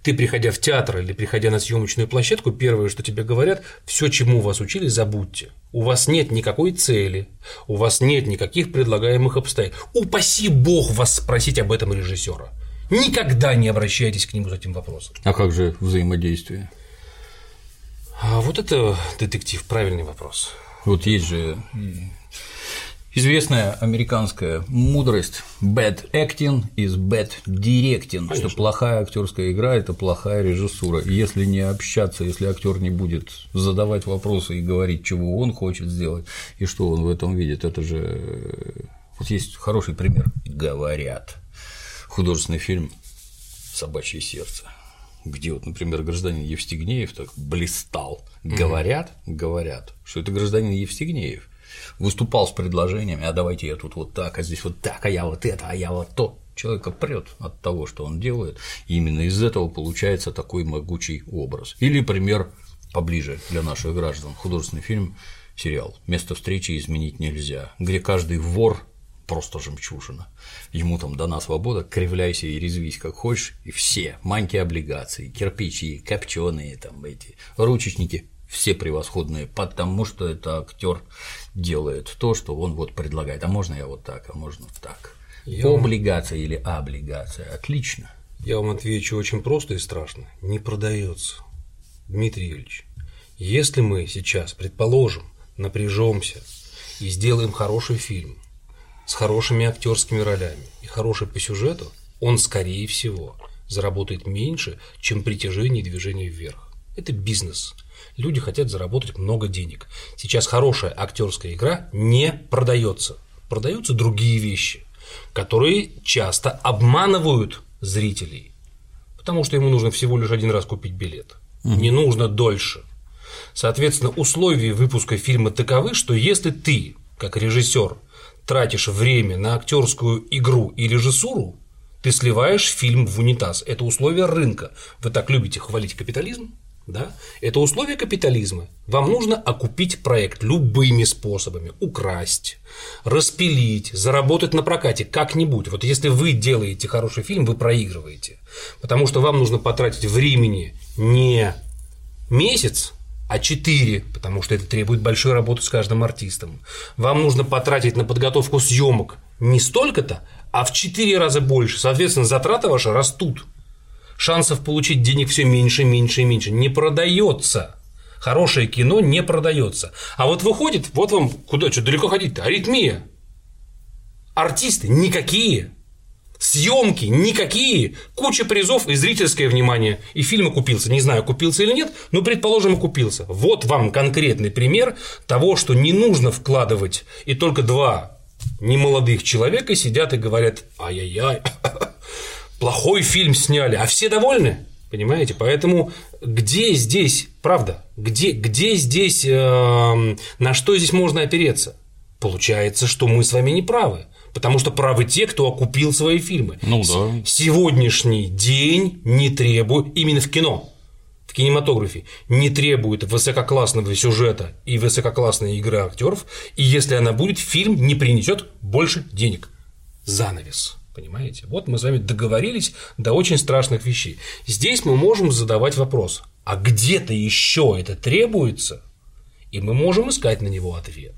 ты, приходя в театр или приходя на съемочную площадку, первое, что тебе говорят, все, чему вас учили, забудьте. У вас нет никакой цели, у вас нет никаких предлагаемых обстоятельств. Упаси бог вас спросить об этом режиссера. Никогда не обращайтесь к нему с этим вопросом. А как же взаимодействие? А вот это детектив, правильный вопрос. Вот есть же известная американская мудрость bad acting is bad directing, Конечно. что плохая актерская игра это плохая режиссура. Если не общаться, если актер не будет задавать вопросы и говорить, чего он хочет сделать и что он в этом видит, это же вот есть хороший пример. Говорят художественный фильм «Собачье сердце», где вот, например, гражданин Евстигнеев так блистал. Говорят, говорят, что это гражданин Евстигнеев выступал с предложениями, а давайте я тут вот так, а здесь вот так, а я вот это, а я вот то. Человека прет от того, что он делает, и именно из этого получается такой могучий образ. Или пример поближе для наших граждан художественный фильм сериал «Место встречи изменить нельзя», где каждый вор просто жемчужина. Ему там дана свобода, кривляйся и резвись как хочешь, и все, маньки облигации, кирпичи, копченые там эти, ручечники, все превосходные, потому что это актер делает то, что он вот предлагает. А можно я вот так, а можно так. Я Облигация или облигация. Отлично. Я вам отвечу очень просто и страшно. Не продается. Дмитрий Юрьевич, если мы сейчас, предположим, напряжемся и сделаем хороший фильм, с хорошими актерскими ролями и хороший по сюжету, он, скорее всего, заработает меньше, чем притяжение и движение вверх. Это бизнес. Люди хотят заработать много денег. Сейчас хорошая актерская игра не продается. Продаются другие вещи, которые часто обманывают зрителей, потому что ему нужно всего лишь один раз купить билет. Не нужно дольше. Соответственно, условия выпуска фильма таковы, что если ты, как режиссер, тратишь время на актерскую игру и режиссуру, ты сливаешь фильм в унитаз. Это условие рынка. Вы так любите хвалить капитализм? Да? Это условие капитализма. Вам нужно окупить проект любыми способами, украсть, распилить, заработать на прокате как-нибудь. Вот если вы делаете хороший фильм, вы проигрываете. Потому что вам нужно потратить времени не месяц, а 4, потому что это требует большой работы с каждым артистом. Вам нужно потратить на подготовку съемок не столько-то, а в 4 раза больше. Соответственно, затраты ваши растут. Шансов получить денег все меньше, меньше и меньше. Не продается. Хорошее кино не продается. А вот выходит, вот вам куда, что далеко ходить-то? Аритмия. Артисты никакие. Съемки никакие, куча призов и зрительское внимание. И фильм окупился. Не знаю, купился или нет, но, предположим, окупился. Вот вам конкретный пример того, что не нужно вкладывать. И только два немолодых человека сидят и говорят, ай-яй-яй, плохой фильм сняли, а все довольны? Понимаете? Поэтому где здесь, правда, где, где здесь, э, на что здесь можно опереться? Получается, что мы с вами не правы. Потому что правы те, кто окупил свои фильмы. Ну да. Сегодняшний день не требует, именно в кино, в кинематографе, не требует высококлассного сюжета и высококлассной игры актеров, и если она будет, фильм не принесет больше денег. Занавес. Понимаете? Вот мы с вами договорились до очень страшных вещей. Здесь мы можем задавать вопрос, а где-то еще это требуется, и мы можем искать на него ответ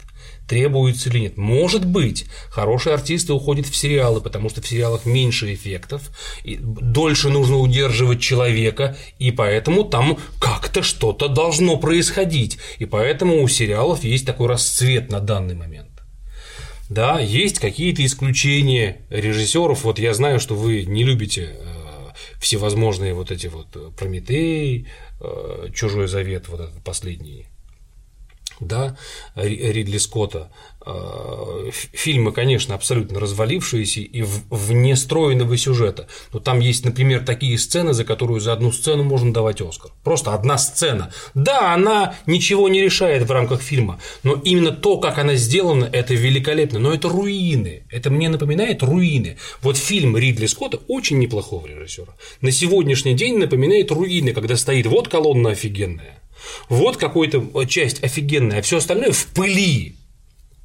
требуется или нет. Может быть, хорошие артисты уходят в сериалы, потому что в сериалах меньше эффектов, и дольше нужно удерживать человека, и поэтому там как-то что-то должно происходить. И поэтому у сериалов есть такой расцвет на данный момент. Да, есть какие-то исключения режиссеров. Вот я знаю, что вы не любите э, всевозможные вот эти вот Прометей, э, Чужой завет, вот этот последний да, Ридли Скотта. А, фильмы, конечно, абсолютно развалившиеся и вне стройного сюжета. Но там есть, например, такие сцены, за которую за одну сцену можно давать Оскар. Просто одна сцена. Да, она ничего не решает в рамках фильма, но именно то, как она сделана, это великолепно. Но это руины. Это мне напоминает руины. Вот фильм Ридли Скотта очень неплохого режиссера. На сегодняшний день напоминает руины, когда стоит вот колонна офигенная, вот какая-то часть офигенная, а все остальное в пыли.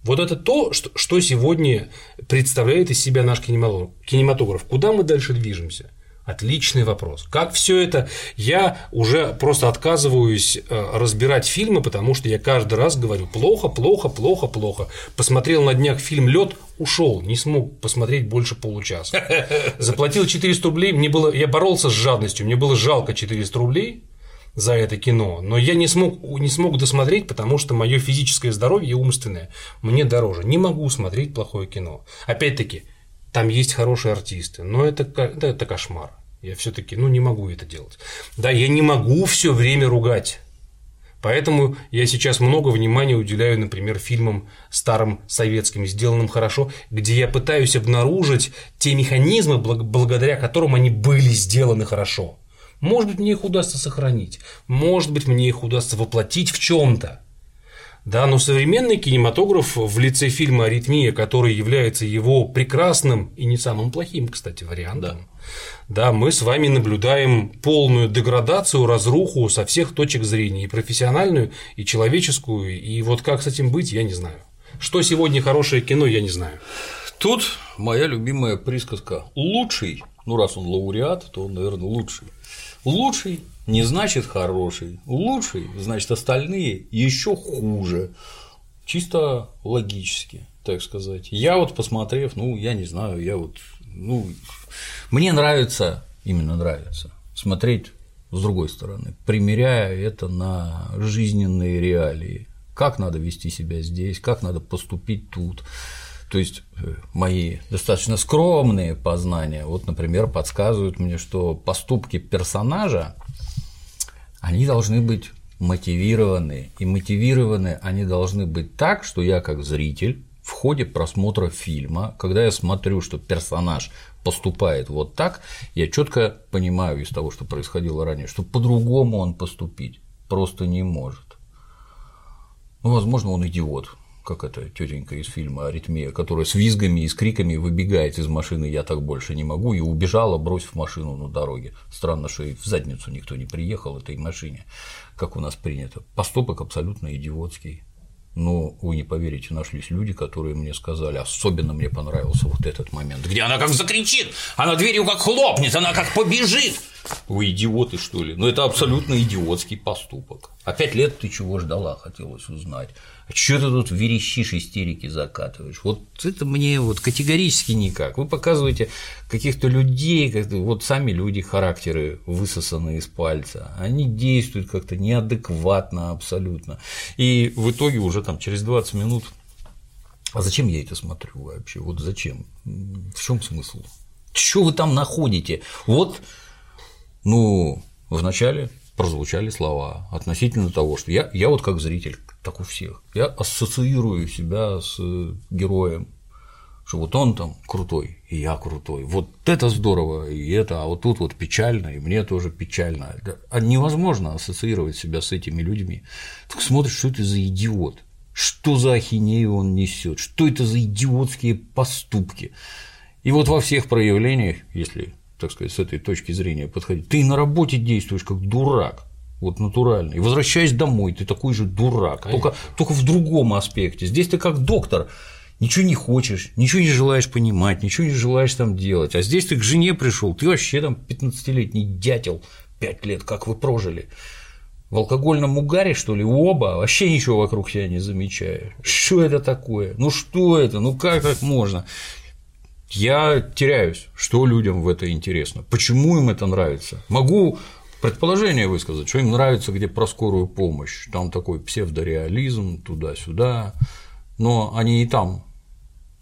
Вот это то, что сегодня представляет из себя наш кинематограф. Куда мы дальше движемся? Отличный вопрос. Как все это? Я уже просто отказываюсь э, разбирать фильмы, потому что я каждый раз говорю плохо, плохо, плохо, плохо. Посмотрел на днях фильм Лед, ушел, не смог посмотреть больше получаса. Заплатил 400 рублей, мне было, я боролся с жадностью, мне было жалко 400 рублей, за это кино, но я не смог, не смог досмотреть, потому что мое физическое здоровье и умственное мне дороже. Не могу смотреть плохое кино. Опять-таки, там есть хорошие артисты, но это, это, это кошмар. Я все-таки ну, не могу это делать. Да, я не могу все время ругать. Поэтому я сейчас много внимания уделяю, например, фильмам старым советским, сделанным хорошо, где я пытаюсь обнаружить те механизмы, благодаря которым они были сделаны хорошо. Может быть, мне их удастся сохранить, может быть, мне их удастся воплотить в чем-то. Да, но современный кинематограф в лице фильма «Аритмия», который является его прекрасным и не самым плохим, кстати, вариантом, да. да, мы с вами наблюдаем полную деградацию, разруху со всех точек зрения, и профессиональную, и человеческую, и вот как с этим быть, я не знаю. Что сегодня хорошее кино, я не знаю. Тут моя любимая присказка «лучший», ну раз он лауреат, то он, наверное, лучший. Лучший не значит хороший, лучший значит остальные еще хуже. Чисто логически, так сказать. Я вот посмотрев, ну, я не знаю, я вот, ну, мне нравится, именно нравится, смотреть с другой стороны, примеряя это на жизненные реалии. Как надо вести себя здесь, как надо поступить тут. То есть э, мои достаточно скромные познания, вот, например, подсказывают мне, что поступки персонажа, они должны быть мотивированы, и мотивированы они должны быть так, что я как зритель в ходе просмотра фильма, когда я смотрю, что персонаж поступает вот так, я четко понимаю из того, что происходило ранее, что по-другому он поступить просто не может. Ну, возможно, он идиот, как эта тетенька из фильма «Аритмия», которая с визгами и с криками выбегает из машины «я так больше не могу» и убежала, бросив машину на дороге. Странно, что и в задницу никто не приехал этой машине, как у нас принято. Поступок абсолютно идиотский. Но вы не поверите, нашлись люди, которые мне сказали, особенно мне понравился вот этот момент, где она как закричит, она дверью как хлопнет, она как побежит. Вы идиоты, что ли? Ну, это абсолютно идиотский поступок. А пять лет ты чего ждала, хотелось узнать. Что ты тут верещишь, истерики закатываешь? Вот это мне вот категорически никак. Вы показываете каких-то людей, как вот сами люди, характеры высосаны из пальца, они действуют как-то неадекватно абсолютно. И в итоге уже там через 20 минут а зачем я это смотрю вообще? Вот зачем? В чем смысл? Что вы там находите? Вот, ну, вначале прозвучали слова относительно того, что я, я вот как зритель, так у всех, я ассоциирую себя с героем, что вот он там крутой, и я крутой. Вот это здорово, и это, а вот тут вот печально, и мне тоже печально. А невозможно ассоциировать себя с этими людьми. Ты смотришь, что это за идиот, что за ахинею он несет, что это за идиотские поступки. И вот во всех проявлениях, если, так сказать, с этой точки зрения подходить, ты на работе действуешь как дурак, вот натурально. И возвращаясь домой, ты такой же дурак, только, только в другом аспекте. Здесь ты как доктор, ничего не хочешь, ничего не желаешь понимать, ничего не желаешь там делать. А здесь ты к жене пришел, ты вообще там 15-летний дятел, 5 лет, как вы прожили. В алкогольном угаре, что ли, оба, вообще ничего вокруг себя не замечая. Что это такое? Ну что это? Ну как так можно? Я теряюсь, что людям в это интересно, почему им это нравится. Могу предположение высказать, что им нравится, где про скорую помощь, там такой псевдореализм туда-сюда, но они и там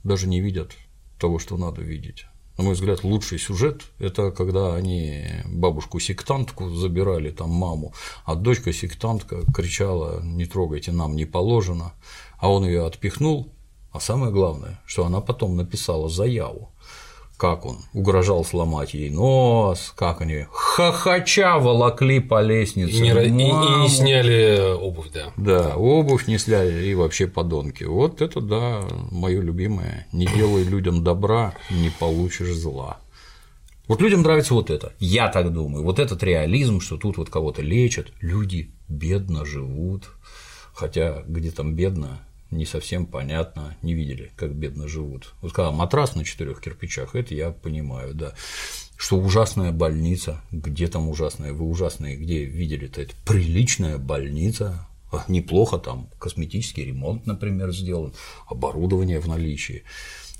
даже не видят того, что надо видеть. На мой взгляд, лучший сюжет – это когда они бабушку-сектантку забирали, там маму, а дочка-сектантка кричала «не трогайте, нам не положено», а он ее отпихнул, а самое главное, что она потом написала заяву как он угрожал сломать ей нос, как они хохоча волокли по лестнице. И не, и, и не сняли обувь, да. Да, обувь не сняли и вообще подонки. Вот это, да, мое любимое. Не делай людям добра, не получишь зла. Вот людям нравится вот это. Я так думаю. Вот этот реализм, что тут вот кого-то лечат, люди бедно живут. Хотя где там бедно, не совсем понятно, не видели, как бедно живут. Вот когда матрас на четырех кирпичах, это я понимаю, да. Что ужасная больница, где там ужасная, вы ужасные, где видели-то это приличная больница, а, неплохо там косметический ремонт, например, сделан, оборудование в наличии.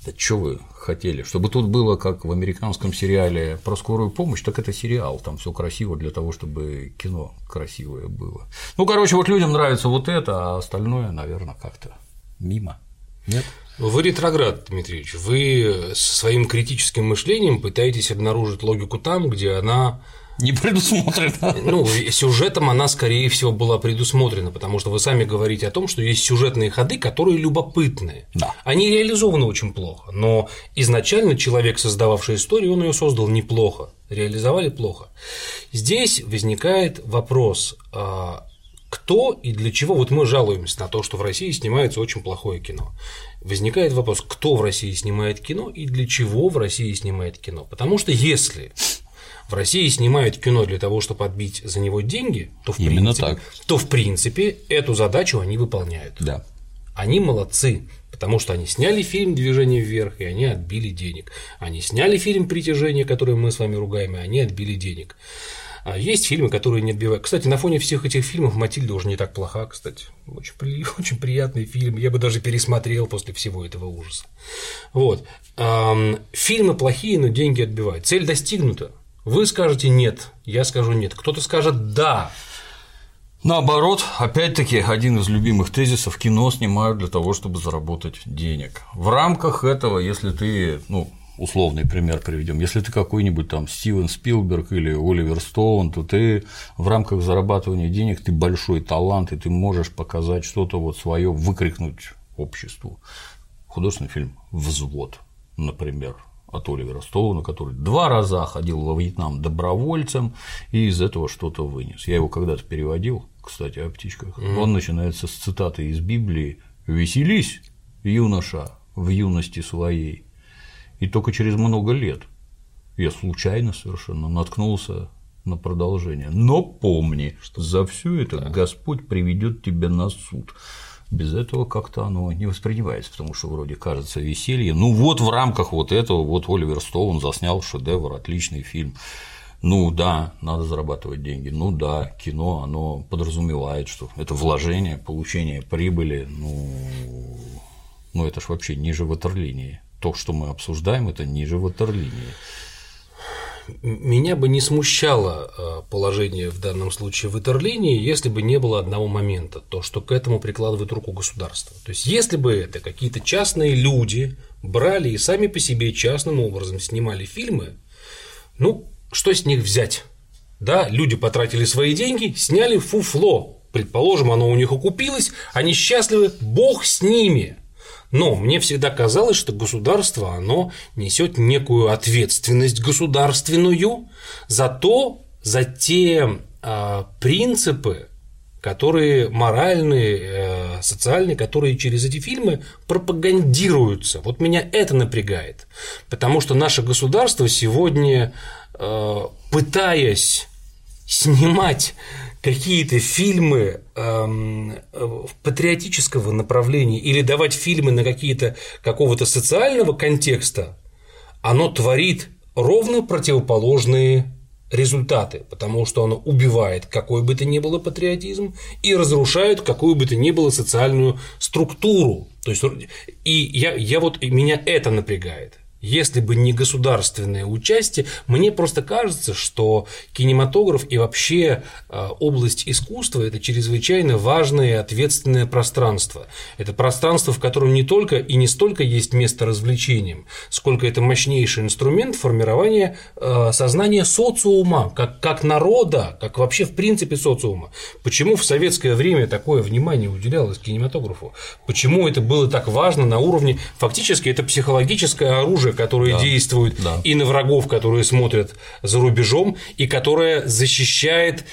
Да что вы хотели? Чтобы тут было, как в американском сериале про скорую помощь, так это сериал, там все красиво для того, чтобы кино красивое было. Ну, короче, вот людям нравится вот это, а остальное, наверное, как-то мимо. Нет? Вы ретроград, Дмитриевич. Вы со своим критическим мышлением пытаетесь обнаружить логику там, где она не предусмотрена. Ну, сюжетом она, скорее всего, была предусмотрена, потому что вы сами говорите о том, что есть сюжетные ходы, которые любопытные. Да. Они реализованы очень плохо, но изначально человек, создававший историю, он ее создал неплохо, реализовали плохо. Здесь возникает вопрос, а, кто и для чего, вот мы жалуемся на то, что в России снимается очень плохое кино. Возникает вопрос, кто в России снимает кино и для чего в России снимает кино. Потому что если в России снимают кино для того, чтобы отбить за него деньги, то в, Именно принципе, так. то в принципе эту задачу они выполняют. Да. Они молодцы, потому что они сняли фильм «Движение вверх», и они отбили денег. Они сняли фильм «Притяжение», который мы с вами ругаем, и они отбили денег. А есть фильмы, которые не отбивают. Кстати, на фоне всех этих фильмов Матильда уже не так плоха, кстати. Очень, при... очень приятный фильм. Я бы даже пересмотрел после всего этого ужаса. Вот. Фильмы плохие, но деньги отбивают. Цель достигнута. Вы скажете нет, я скажу нет. Кто-то скажет да. Наоборот, опять-таки, один из любимых тезисов – кино снимают для того, чтобы заработать денег. В рамках этого, если ты, ну, условный пример приведем. Если ты какой-нибудь там Стивен Спилберг или Оливер Стоун, то ты в рамках зарабатывания денег ты большой талант, и ты можешь показать что-то вот свое, выкрикнуть обществу. Художественный фильм «Взвод», например, от Оливера Стоуна, который два раза ходил во Вьетнам добровольцем и из этого что-то вынес. Я его когда-то переводил, кстати, о птичках. Mm-hmm. Он начинается с цитаты из Библии «Веселись, юноша, в юности своей, и только через много лет я случайно совершенно наткнулся на продолжение. Но помни, что за все это да. Господь приведет тебя на суд. Без этого как-то оно не воспринимается, потому что вроде кажется веселье. Ну вот в рамках вот этого вот Оливер Стоун заснял шедевр, отличный фильм. Ну да, надо зарабатывать деньги. Ну да, кино, оно подразумевает, что это вложение, получение прибыли. Ну, ну это ж вообще ниже ватерлинии то, что мы обсуждаем, это ниже ватерлинии. Меня бы не смущало э, положение в данном случае ватерлинии, если бы не было одного момента, то, что к этому прикладывает руку государство. То есть, если бы это какие-то частные люди брали и сами по себе частным образом снимали фильмы, ну, что с них взять? Да, люди потратили свои деньги, сняли фуфло. Предположим, оно у них окупилось, они счастливы, бог с ними. Но мне всегда казалось, что государство, оно несет некую ответственность государственную за то, за те э, принципы, которые моральные, э, социальные, которые через эти фильмы пропагандируются. Вот меня это напрягает, потому что наше государство сегодня, э, пытаясь снимать какие-то фильмы эм, патриотического направления или давать фильмы на какие-то какого-то социального контекста, оно творит ровно противоположные результаты, потому что оно убивает какой бы то ни было патриотизм и разрушает какую бы то ни было социальную структуру. То есть, и я, я вот, меня это напрягает если бы не государственное участие, мне просто кажется, что кинематограф и вообще а, область искусства – это чрезвычайно важное и ответственное пространство. Это пространство, в котором не только и не столько есть место развлечениям, сколько это мощнейший инструмент формирования а, сознания социума, как, как народа, как вообще в принципе социума. Почему в советское время такое внимание уделялось кинематографу? Почему это было так важно на уровне, фактически это психологическое оружие, которое да, действует да. и на врагов, которые смотрят за рубежом, и которое защищает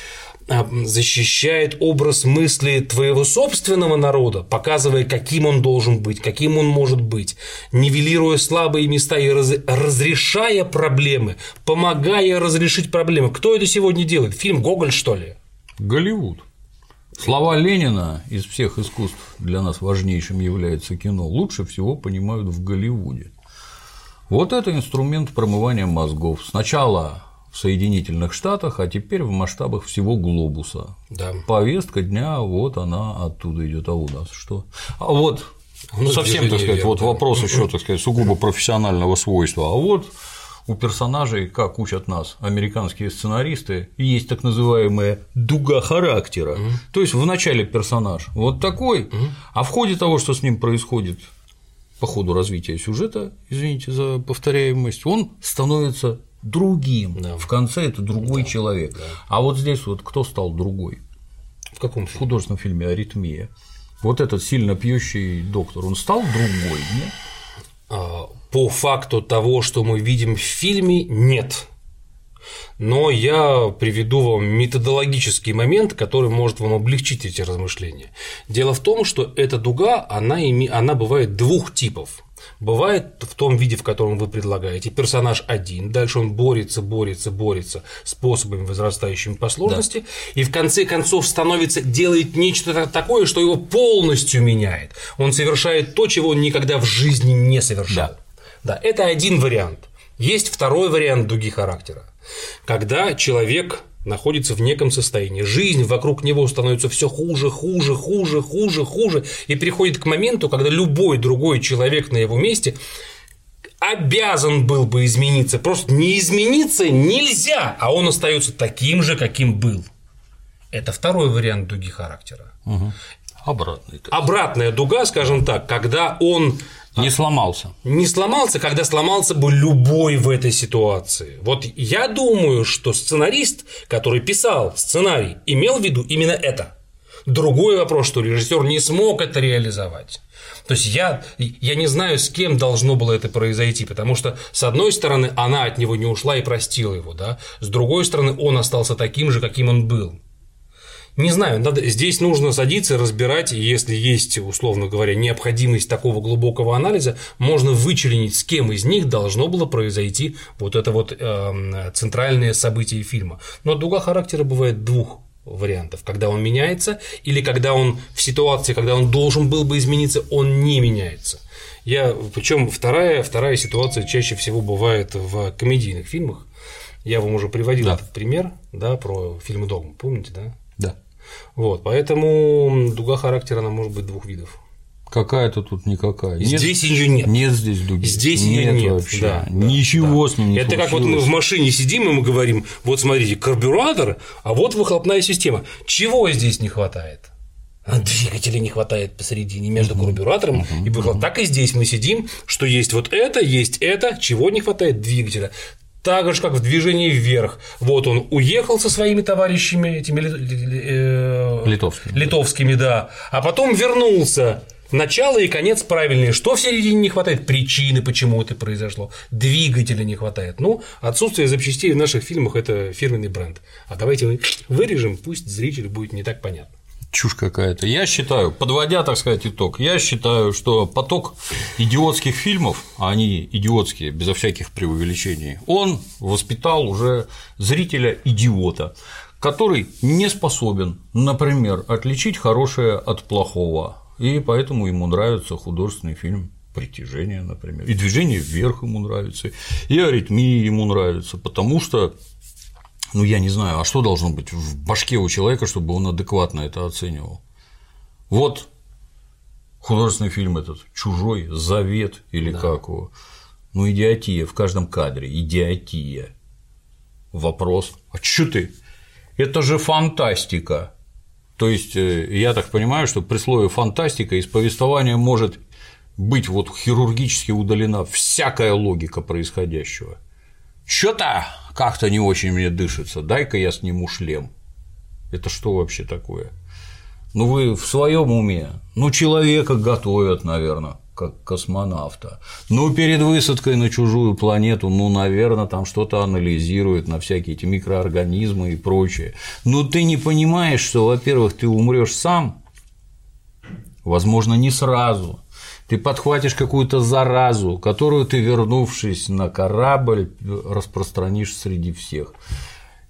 а, защищает образ мысли твоего собственного народа, показывая, каким он должен быть, каким он может быть, нивелируя слабые места и раз, разрешая проблемы, помогая разрешить проблемы. Кто это сегодня делает? Фильм «Гоголь», что ли? Голливуд. Слова Ленина из всех искусств для нас важнейшим является кино, лучше всего понимают в Голливуде. Вот это инструмент промывания мозгов. Сначала в Соединительных Штатах, а теперь в масштабах всего глобуса. Да. Повестка дня, вот она оттуда идет, а у нас что? А вот ну, совсем, так сказать, вверх, вот да. вопрос еще, так сказать, сугубо профессионального свойства. А вот у персонажей, как учат нас американские сценаристы, есть так называемая дуга характера. Угу. То есть в начале персонаж вот такой, угу. а в ходе того, что с ним происходит по ходу развития сюжета, извините за повторяемость, он становится другим. Да. В конце это другой да. человек. Да. А вот здесь вот кто стал другой? В каком? В художественном фильме Аритмия. Вот этот сильно пьющий доктор, он стал другой, нет? А, по факту того, что мы видим в фильме, нет но я приведу вам методологический момент, который может вам облегчить эти размышления. Дело в том, что эта дуга, она, име... она бывает двух типов. Бывает в том виде, в котором вы предлагаете, персонаж один, дальше он борется, борется, борется способами возрастающими по сложности, да. и в конце концов становится, делает нечто такое, что его полностью меняет. Он совершает то, чего он никогда в жизни не совершал. Да, да это один вариант. Есть второй вариант дуги характера когда человек находится в неком состоянии. Жизнь вокруг него становится все хуже, хуже, хуже, хуже, хуже, и приходит к моменту, когда любой другой человек на его месте обязан был бы измениться. Просто не измениться нельзя, а он остается таким же, каким был. Это второй вариант дуги характера. Угу. Обратный. Обратная дуга, скажем так, когда он не сломался. Не сломался, когда сломался бы любой в этой ситуации. Вот я думаю, что сценарист, который писал сценарий, имел в виду именно это. Другой вопрос, что режиссер не смог это реализовать. То есть я, я не знаю, с кем должно было это произойти, потому что, с одной стороны, она от него не ушла и простила его, да? с другой стороны, он остался таким же, каким он был. Не знаю, надо, здесь нужно садиться, разбирать, если есть, условно говоря, необходимость такого глубокого анализа, можно вычленить, с кем из них должно было произойти вот это вот э, центральное событие фильма. Но дуга характера бывает двух вариантов, когда он меняется или когда он в ситуации, когда он должен был бы измениться, он не меняется. Я, причем вторая, вторая ситуация чаще всего бывает в комедийных фильмах. Я вам уже приводил да. этот пример, да, про фильм «Дом», помните, да? Вот, поэтому дуга характера, она может быть двух видов. Какая-то тут никакая. Нет, здесь ее нет. Нет здесь дуги. Здесь ее нет, нет вообще. Да, Ничего да. с ним не Это случилось. как вот мы в машине сидим, и мы говорим, вот смотрите, карбюратор, а вот выхлопная система. Чего здесь не хватает? А двигателя не хватает посередине между карбюратором uh-huh, и выхлопом. Uh-huh. Так и здесь мы сидим, что есть вот это, есть это, чего не хватает двигателя так же, как в движении вверх. Вот он уехал со своими товарищами, этими э, литовскими. литовскими, да, а потом вернулся. Начало и конец правильные. Что в середине не хватает? Причины, почему это произошло. Двигателя не хватает. Ну, отсутствие запчастей в наших фильмах – это фирменный бренд. А давайте вырежем, пусть зрителю будет не так понятно. Чушь какая-то. Я считаю, подводя, так сказать, итог, я считаю, что поток идиотских фильмов, а они идиотские, безо всяких преувеличений, он воспитал уже зрителя идиота, который не способен, например, отличить хорошее от плохого, и поэтому ему нравится художественный фильм притяжение, например, и движение вверх ему нравится, и аритмия ему нравится, потому что ну, я не знаю, а что должно быть в башке у человека, чтобы он адекватно это оценивал? Вот художественный фильм этот «Чужой завет» или да. как его. Ну, идиотия в каждом кадре, идиотия. Вопрос, а что ты? Это же фантастика. То есть, э, я так понимаю, что при слове фантастика из повествования может быть вот хирургически удалена всякая логика происходящего. Что-то как-то не очень мне дышится, дай-ка я сниму шлем. Это что вообще такое? Ну вы в своем уме? Ну человека готовят, наверное, как космонавта. Ну перед высадкой на чужую планету, ну наверное, там что-то анализируют на всякие эти микроорганизмы и прочее. Но ты не понимаешь, что, во-первых, ты умрешь сам, возможно, не сразу, ты подхватишь какую-то заразу, которую ты, вернувшись на корабль, распространишь среди всех.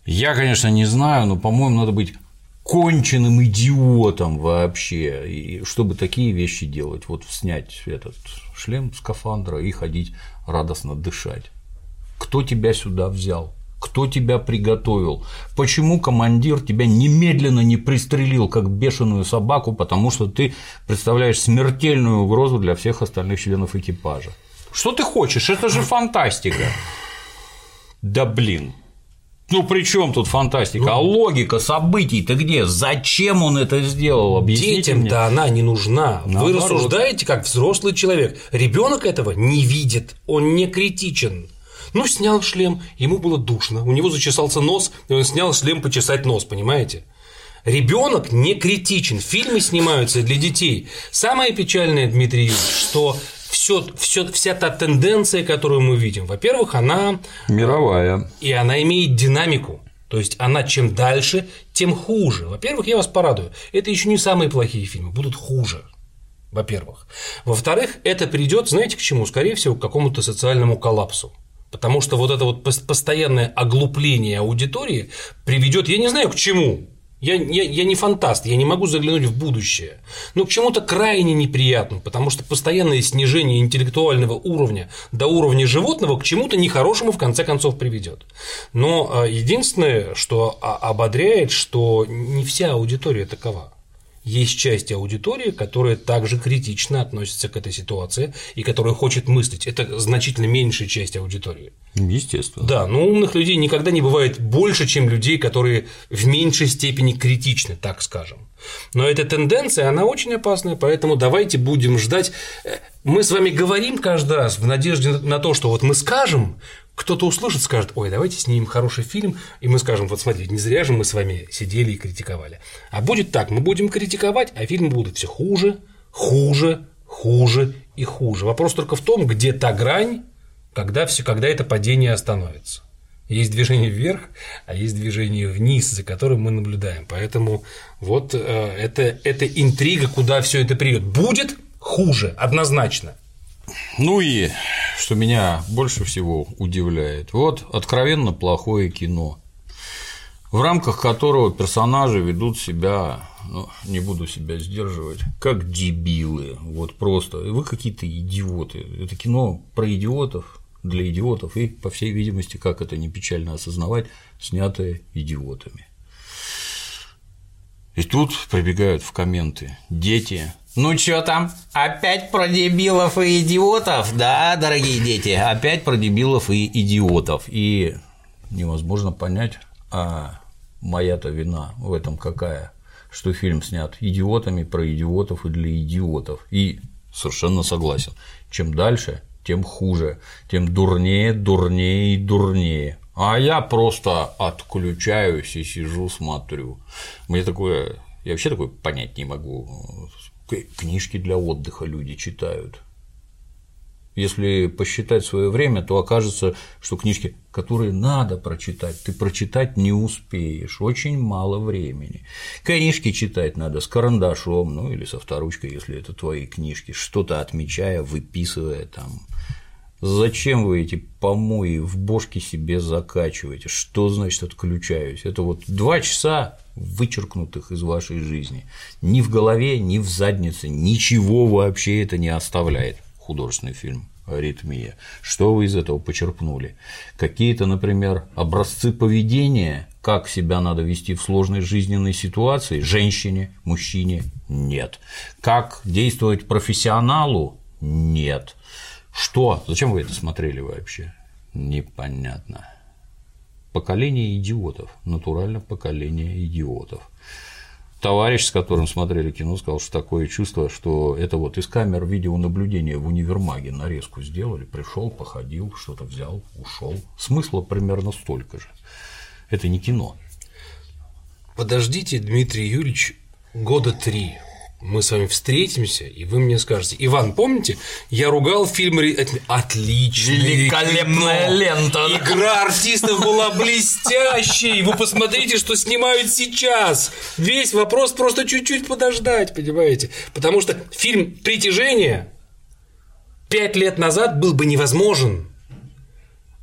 Я, конечно, не знаю, но, по-моему, надо быть конченным идиотом вообще, и чтобы такие вещи делать, вот снять этот шлем скафандра и ходить радостно дышать. Кто тебя сюда взял? Кто тебя приготовил? Почему командир тебя немедленно не пристрелил, как бешеную собаку, потому что ты представляешь смертельную угрозу для всех остальных членов экипажа? Что ты хочешь? Это же фантастика. Да блин. Ну при чем тут фантастика? Ну, а логика событий-то где? Зачем он это сделал? Объясните Детям-то она не нужна. Наоборот. Вы рассуждаете как взрослый человек. Ребенок этого не видит, он не критичен. Ну, снял шлем, ему было душно, у него зачесался нос, и он снял шлем почесать нос, понимаете? Ребенок не критичен, фильмы снимаются для детей. Самое печальное, Дмитрий Юрьевич, что все, все, вся та тенденция, которую мы видим, во-первых, она мировая, и она имеет динамику. То есть она чем дальше, тем хуже. Во-первых, я вас порадую, это еще не самые плохие фильмы, будут хуже. Во-первых. Во-вторых, это придет, знаете, к чему? Скорее всего, к какому-то социальному коллапсу. Потому что вот это вот постоянное оглупление аудитории приведет, я не знаю к чему, я, я, я не фантаст, я не могу заглянуть в будущее, но к чему-то крайне неприятному, потому что постоянное снижение интеллектуального уровня до уровня животного к чему-то нехорошему в конце концов приведет. Но а, единственное, что ободряет, что не вся аудитория такова есть часть аудитории, которая также критично относится к этой ситуации и которая хочет мыслить. Это значительно меньшая часть аудитории. Естественно. Да, но умных людей никогда не бывает больше, чем людей, которые в меньшей степени критичны, так скажем. Но эта тенденция, она очень опасная, поэтому давайте будем ждать. Мы с вами говорим каждый раз в надежде на то, что вот мы скажем, кто-то услышит, скажет, ой, давайте снимем хороший фильм, и мы скажем, вот смотрите, не зря же мы с вами сидели и критиковали. А будет так, мы будем критиковать, а фильмы будут все хуже, хуже, хуже и хуже. Вопрос только в том, где та грань, когда, все, когда это падение остановится. Есть движение вверх, а есть движение вниз, за которым мы наблюдаем. Поэтому вот э, это, это интрига, куда все это придет. Будет хуже, однозначно. Ну и что меня больше всего удивляет, вот откровенно плохое кино, в рамках которого персонажи ведут себя, ну, не буду себя сдерживать, как дебилы, вот просто, вы какие-то идиоты, это кино про идиотов, для идиотов. И, по всей видимости, как это не печально осознавать, снятое идиотами. И тут прибегают в комменты дети, ну чё там, опять про дебилов и идиотов? Да, дорогие дети, опять про дебилов и идиотов. И невозможно понять, а моя-то вина в этом какая? Что фильм снят идиотами про идиотов и для идиотов. И совершенно согласен. Чем дальше, тем хуже, тем дурнее, дурнее и дурнее. А я просто отключаюсь и сижу, смотрю. Мне такое, я вообще такое понять не могу Книжки для отдыха люди читают. Если посчитать свое время, то окажется, что книжки, которые надо прочитать, ты прочитать не успеешь, очень мало времени. Книжки читать надо с карандашом, ну или со вторучкой, если это твои книжки, что-то отмечая, выписывая там. Зачем вы эти помои в бошке себе закачиваете? Что значит отключаюсь? Это вот два часа вычеркнутых из вашей жизни. Ни в голове, ни в заднице, ничего вообще это не оставляет художественный фильм «Аритмия». Что вы из этого почерпнули? Какие-то, например, образцы поведения, как себя надо вести в сложной жизненной ситуации, женщине, мужчине – нет. Как действовать профессионалу – нет. Что? Зачем вы это смотрели вообще? Непонятно. Поколение идиотов, натурально поколение идиотов товарищ, с которым смотрели кино, сказал, что такое чувство, что это вот из камер видеонаблюдения в универмаге нарезку сделали, пришел, походил, что-то взял, ушел. Смысла примерно столько же. Это не кино. Подождите, Дмитрий Юрьевич, года три мы с вами встретимся, и вы мне скажете, Иван, помните, я ругал фильм отличный, великолепная кино. лента, игра артистов была блестящей, вы посмотрите, что снимают сейчас, весь вопрос просто чуть-чуть подождать, понимаете, потому что фильм «Притяжение» пять лет назад был бы невозможен,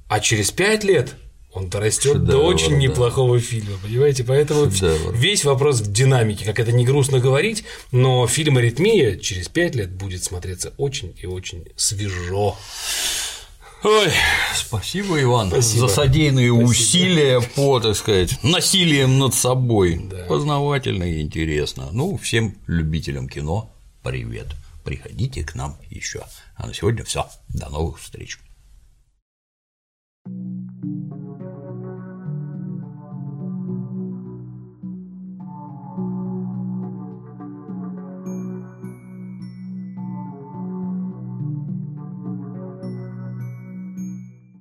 а через пять лет – он дорастет до очень да. неплохого фильма, понимаете? Поэтому Шедевр. весь вопрос в динамике, как это не грустно говорить, но фильм «Аритмия» через пять лет будет смотреться очень и очень свежо. Ой, спасибо, Иван, спасибо. за содеянные спасибо. усилия по, так сказать, насилием над собой. Да. Познавательно и интересно. Ну, всем любителям кино привет. Приходите к нам еще. А на сегодня все. До новых встреч.